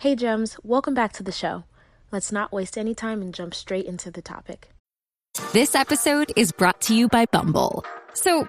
Hey, Gems, welcome back to the show. Let's not waste any time and jump straight into the topic. This episode is brought to you by Bumble. So,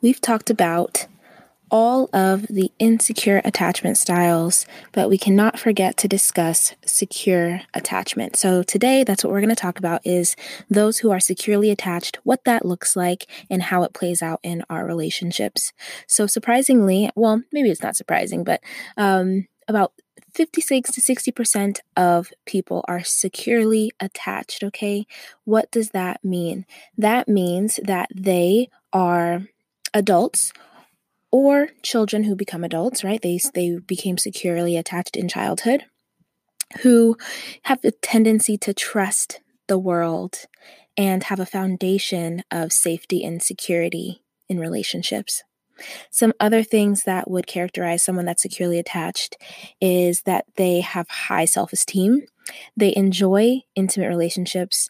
We've talked about all of the insecure attachment styles, but we cannot forget to discuss secure attachment. So today that's what we're going to talk about is those who are securely attached, what that looks like and how it plays out in our relationships. So surprisingly, well, maybe it's not surprising, but um, about 56 to 60% of people are securely attached, okay? What does that mean? That means that they are adults or children who become adults, right? They they became securely attached in childhood who have a tendency to trust the world and have a foundation of safety and security in relationships. Some other things that would characterize someone that's securely attached is that they have high self esteem, they enjoy intimate relationships,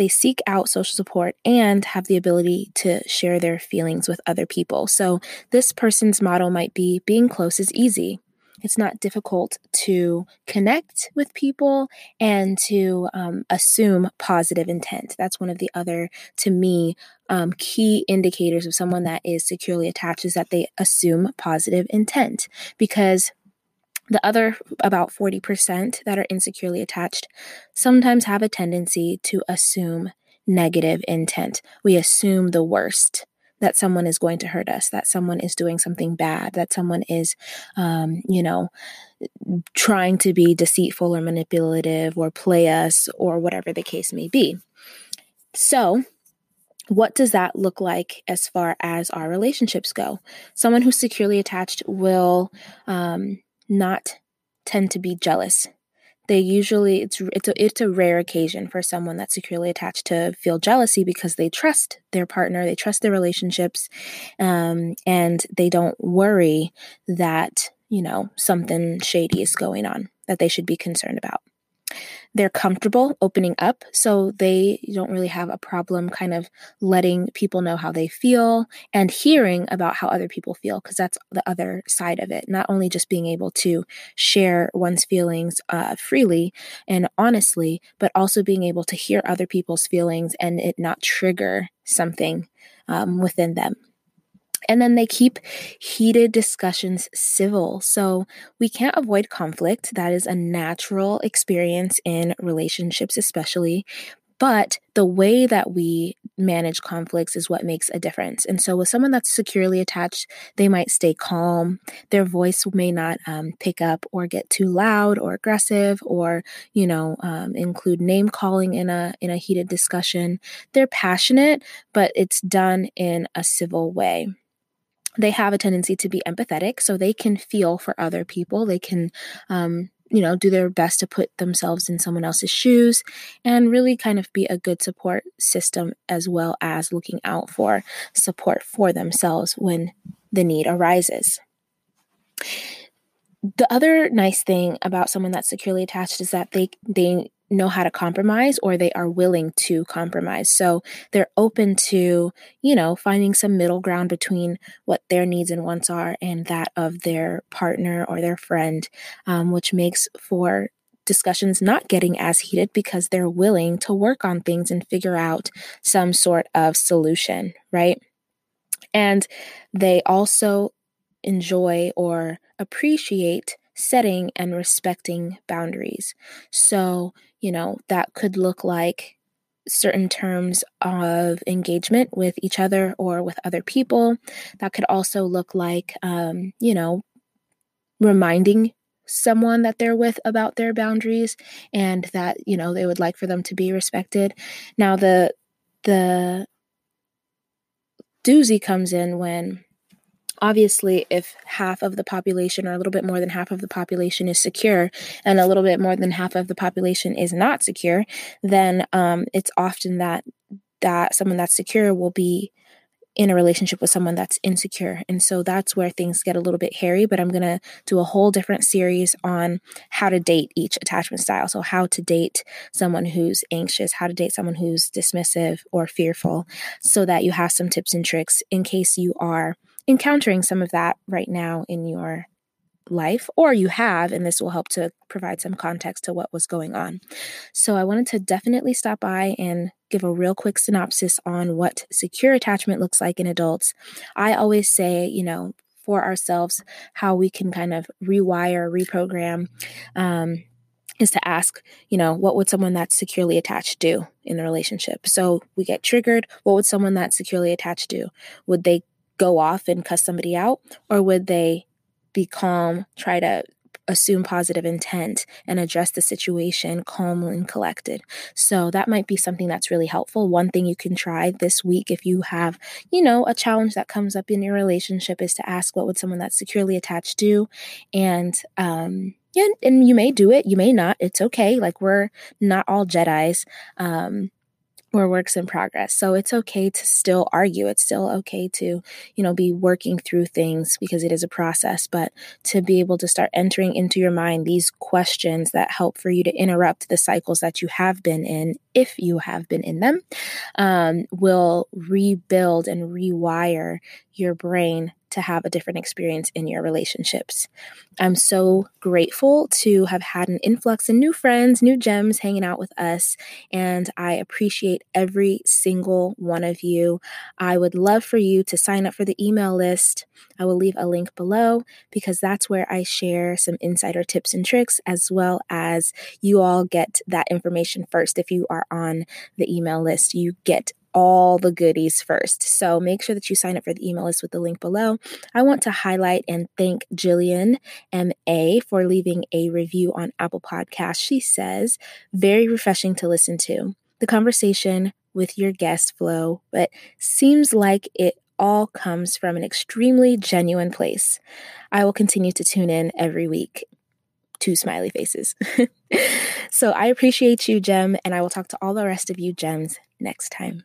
they seek out social support and have the ability to share their feelings with other people. So, this person's model might be being close is easy. It's not difficult to connect with people and to um, assume positive intent. That's one of the other, to me, um, key indicators of someone that is securely attached is that they assume positive intent because the other, about 40% that are insecurely attached, sometimes have a tendency to assume negative intent. We assume the worst that someone is going to hurt us, that someone is doing something bad, that someone is, um, you know, trying to be deceitful or manipulative or play us or whatever the case may be. So, what does that look like as far as our relationships go? Someone who's securely attached will um, not tend to be jealous. They usually it's it's a, it's a rare occasion for someone that's securely attached to feel jealousy because they trust their partner, they trust their relationships, um, and they don't worry that you know something shady is going on that they should be concerned about. They're comfortable opening up, so they don't really have a problem kind of letting people know how they feel and hearing about how other people feel, because that's the other side of it. Not only just being able to share one's feelings uh, freely and honestly, but also being able to hear other people's feelings and it not trigger something um, within them. And then they keep heated discussions civil. So we can't avoid conflict. That is a natural experience in relationships, especially. But the way that we manage conflicts is what makes a difference. And so, with someone that's securely attached, they might stay calm. Their voice may not um, pick up or get too loud or aggressive, or you know, um, include name calling in a in a heated discussion. They're passionate, but it's done in a civil way they have a tendency to be empathetic so they can feel for other people. They can um, you know do their best to put themselves in someone else's shoes and really kind of be a good support system as well as looking out for support for themselves when the need arises. The other nice thing about someone that's securely attached is that they they know how to compromise or they are willing to compromise. So they're open to, you know, finding some middle ground between what their needs and wants are and that of their partner or their friend, um, which makes for discussions not getting as heated because they're willing to work on things and figure out some sort of solution, right? And they also enjoy or appreciate setting and respecting boundaries. So, you know, that could look like certain terms of engagement with each other or with other people. That could also look like, um, you know, reminding someone that they're with about their boundaries and that you know they would like for them to be respected now the the doozy comes in when Obviously, if half of the population or a little bit more than half of the population is secure and a little bit more than half of the population is not secure, then um, it's often that that someone that's secure will be in a relationship with someone that's insecure. And so that's where things get a little bit hairy, but I'm going to do a whole different series on how to date each attachment style. So, how to date someone who's anxious, how to date someone who's dismissive or fearful, so that you have some tips and tricks in case you are encountering some of that right now in your life, or you have, and this will help to provide some context to what was going on. So, I wanted to definitely stop by and give a real quick synopsis on what secure attachment looks like in adults. I always say, you know, for ourselves, how we can kind of rewire, reprogram. Um, is to ask, you know, what would someone that's securely attached do in a relationship? So we get triggered. What would someone that's securely attached do? Would they go off and cuss somebody out? Or would they be calm, try to assume positive intent and address the situation calm and collected. So that might be something that's really helpful. One thing you can try this week if you have, you know, a challenge that comes up in your relationship is to ask what would someone that's securely attached do and um yeah, and you may do it, you may not. It's okay. Like we're not all Jedi's. Um we're works in progress. So it's okay to still argue. It's still okay to, you know, be working through things because it is a process, but to be able to start entering into your mind these questions that help for you to interrupt the cycles that you have been in, if you have been in them, um, will rebuild and rewire your brain to have a different experience in your relationships. I'm so grateful to have had an influx of new friends, new gems hanging out with us, and I appreciate every single one of you. I would love for you to sign up for the email list. I will leave a link below because that's where I share some insider tips and tricks, as well as you all get that information first. If you are on the email list, you get all the goodies first. So make sure that you sign up for the email list with the link below. I want to highlight and thank Jillian M.A. for leaving a review on Apple Podcasts. She says, very refreshing to listen to. The conversation with your guest flow, but seems like it all comes from an extremely genuine place. I will continue to tune in every week. Two smiley faces. so I appreciate you, Gem, and I will talk to all the rest of you, Gems, next time.